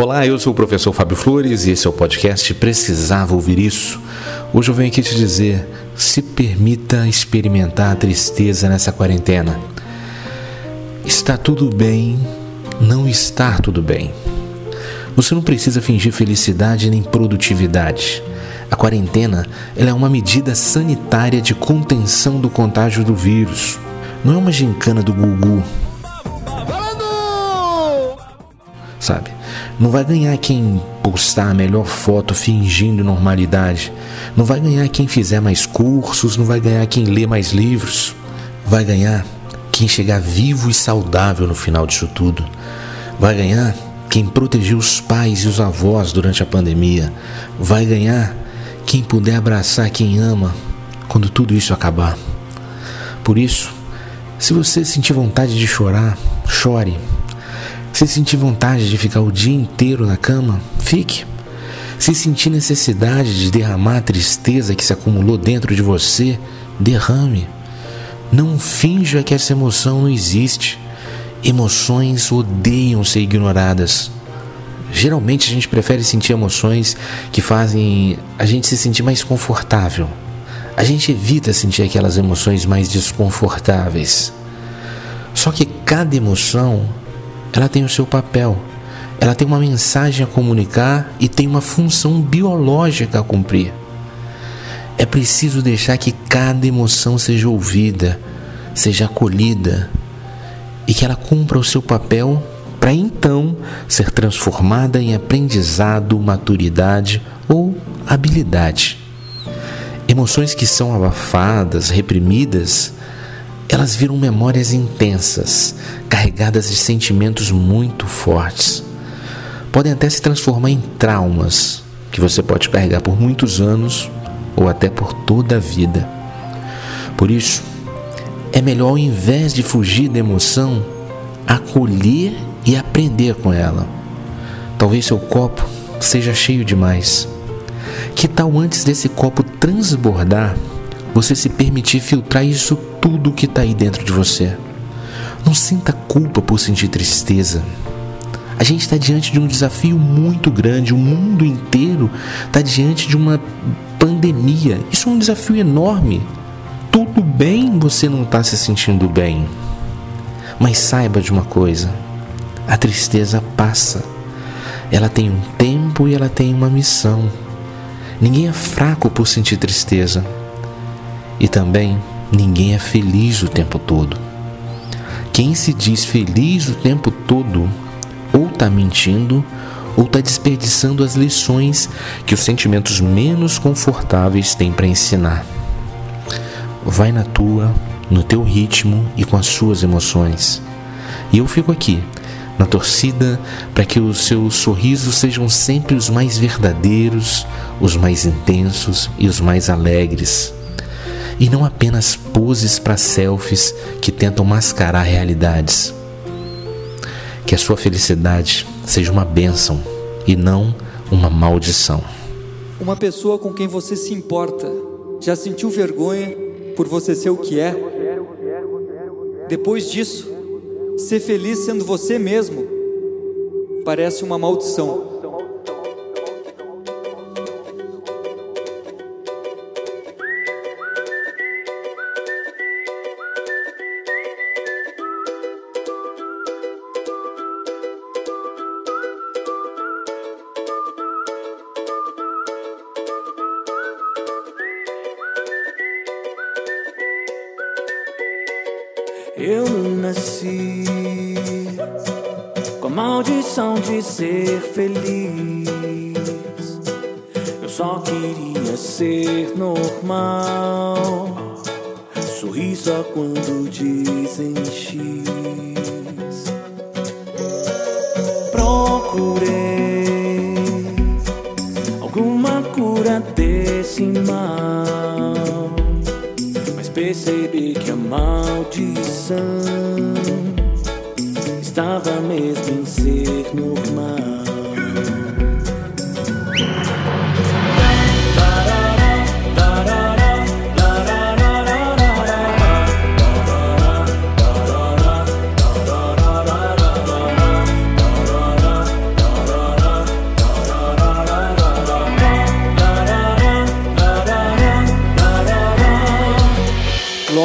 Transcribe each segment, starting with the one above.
Olá, eu sou o professor Fábio Flores e esse é o podcast Precisava Ouvir Isso. Hoje eu venho aqui te dizer: se permita experimentar a tristeza nessa quarentena. Está tudo bem não estar tudo bem. Você não precisa fingir felicidade nem produtividade. A quarentena é uma medida sanitária de contenção do contágio do vírus. Não é uma gincana do Gugu. Sabe? Não vai ganhar quem postar a melhor foto fingindo normalidade. Não vai ganhar quem fizer mais cursos. Não vai ganhar quem lê mais livros. Vai ganhar quem chegar vivo e saudável no final disso tudo. Vai ganhar quem protegeu os pais e os avós durante a pandemia. Vai ganhar quem puder abraçar quem ama quando tudo isso acabar. Por isso, se você sentir vontade de chorar, chore. Se sentir vontade de ficar o dia inteiro na cama, fique. Se sentir necessidade de derramar a tristeza que se acumulou dentro de você, derrame. Não finja que essa emoção não existe. Emoções odeiam ser ignoradas. Geralmente a gente prefere sentir emoções que fazem a gente se sentir mais confortável. A gente evita sentir aquelas emoções mais desconfortáveis. Só que cada emoção, ela tem o seu papel. Ela tem uma mensagem a comunicar e tem uma função biológica a cumprir. É preciso deixar que cada emoção seja ouvida, seja acolhida e que ela cumpra o seu papel para então ser transformada em aprendizado, maturidade ou habilidade. Emoções que são abafadas, reprimidas, elas viram memórias intensas, carregadas de sentimentos muito fortes. Podem até se transformar em traumas que você pode carregar por muitos anos ou até por toda a vida. Por isso, é melhor ao invés de fugir da emoção, acolher e aprender com ela. Talvez seu copo seja cheio demais. Que tal antes desse copo transbordar, você se permitir filtrar isso tudo que está aí dentro de você? Não sinta culpa por sentir tristeza. A gente está diante de um desafio muito grande, o mundo inteiro está diante de uma pandemia. Isso é um desafio enorme. Tudo bem você não estar tá se sentindo bem. Mas saiba de uma coisa: a tristeza passa. Ela tem um tempo e ela tem uma missão. Ninguém é fraco por sentir tristeza. E também ninguém é feliz o tempo todo. Quem se diz feliz o tempo todo ou está mentindo ou está desperdiçando as lições que os sentimentos menos confortáveis têm para ensinar. Vai na tua, no teu ritmo e com as suas emoções. E eu fico aqui na torcida para que os seus sorrisos sejam sempre os mais verdadeiros, os mais intensos e os mais alegres. E não apenas poses para selfies que tentam mascarar realidades. Que a sua felicidade seja uma bênção e não uma maldição. Uma pessoa com quem você se importa já sentiu vergonha por você ser o que é? Depois disso, Ser feliz sendo você mesmo parece uma maldição. Eu nasci com a maldição de ser feliz. Eu só queria ser normal. Sorri só quando dizem X. Procurei alguma cura desse mal percebi que a maldição estava mesmo em ser normal.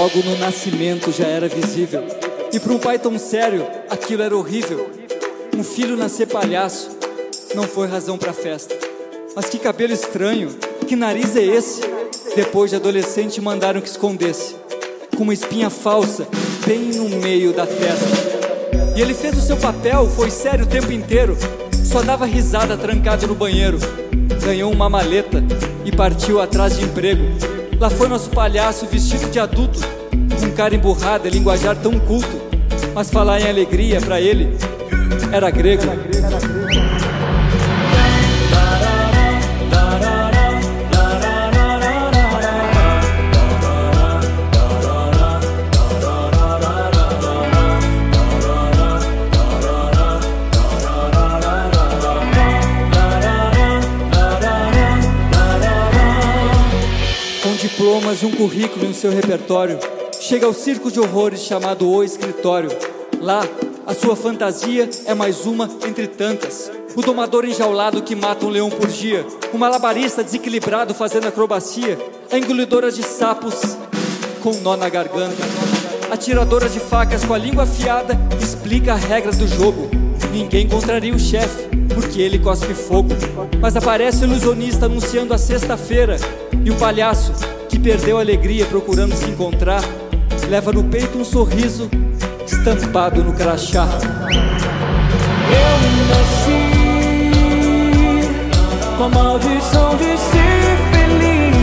Logo no nascimento já era visível. E para um pai tão sério, aquilo era horrível. Um filho nascer palhaço não foi razão para festa. Mas que cabelo estranho, que nariz é esse? Depois de adolescente mandaram que escondesse, com uma espinha falsa bem no meio da testa. E ele fez o seu papel, foi sério o tempo inteiro, só dava risada trancado no banheiro. Ganhou uma maleta e partiu atrás de emprego. Lá foi nosso palhaço vestido de adulto, com cara emburrada, linguajar tão culto. Mas falar em alegria para ele era grego. diplomas e um currículo em seu repertório, chega ao circo de horrores chamado O Escritório. Lá, a sua fantasia é mais uma entre tantas. O domador enjaulado que mata um leão por dia, o malabarista desequilibrado fazendo acrobacia, a engolidora de sapos com nó na garganta, a tiradora de facas com a língua afiada explica a regra do jogo. Ninguém contraria o chefe, porque ele cospe fogo. Mas aparece o ilusionista anunciando a sexta-feira, e o palhaço que perdeu a alegria procurando se encontrar, leva no peito um sorriso estampado no crachá. Eu nasci com a maldição de ser feliz.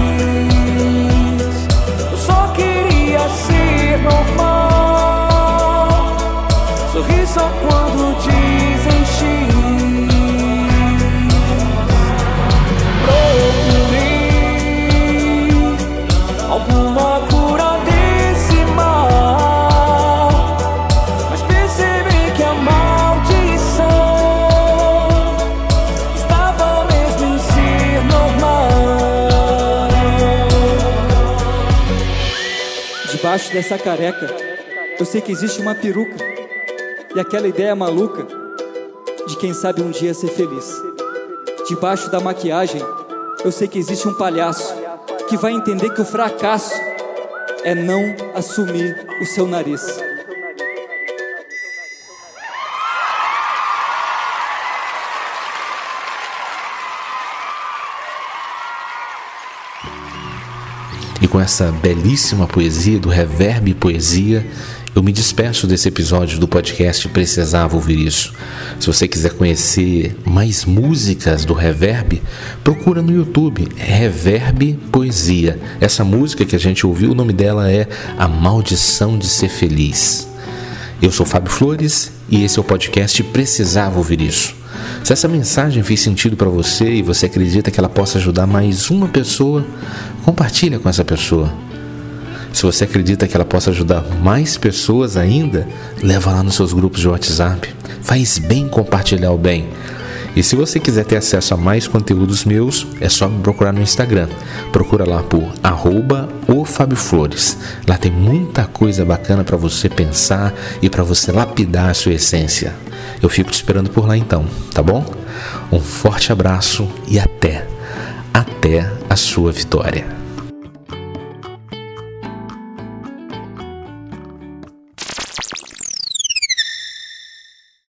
Eu só queria ser normal. Sorri só quando dizem Debaixo dessa careca, eu sei que existe uma peruca e aquela ideia maluca de quem sabe um dia ser feliz. Debaixo da maquiagem, eu sei que existe um palhaço que vai entender que o fracasso é não assumir o seu nariz. E com essa belíssima poesia do Reverb Poesia, eu me despeço desse episódio do podcast Precisava Ouvir Isso. Se você quiser conhecer mais músicas do Reverb, procura no YouTube Reverb Poesia. Essa música que a gente ouviu, o nome dela é A Maldição de Ser Feliz. Eu sou Fábio Flores e esse é o podcast Precisava Ouvir Isso. Se essa mensagem fez sentido para você e você acredita que ela possa ajudar mais uma pessoa, compartilha com essa pessoa. Se você acredita que ela possa ajudar mais pessoas ainda, leva lá nos seus grupos de WhatsApp. Faz bem compartilhar o bem. E se você quiser ter acesso a mais conteúdos meus, é só me procurar no Instagram. Procura lá por arroba Flores. Lá tem muita coisa bacana para você pensar e para você lapidar a sua essência. Eu fico te esperando por lá então, tá bom? Um forte abraço e até, até a sua vitória.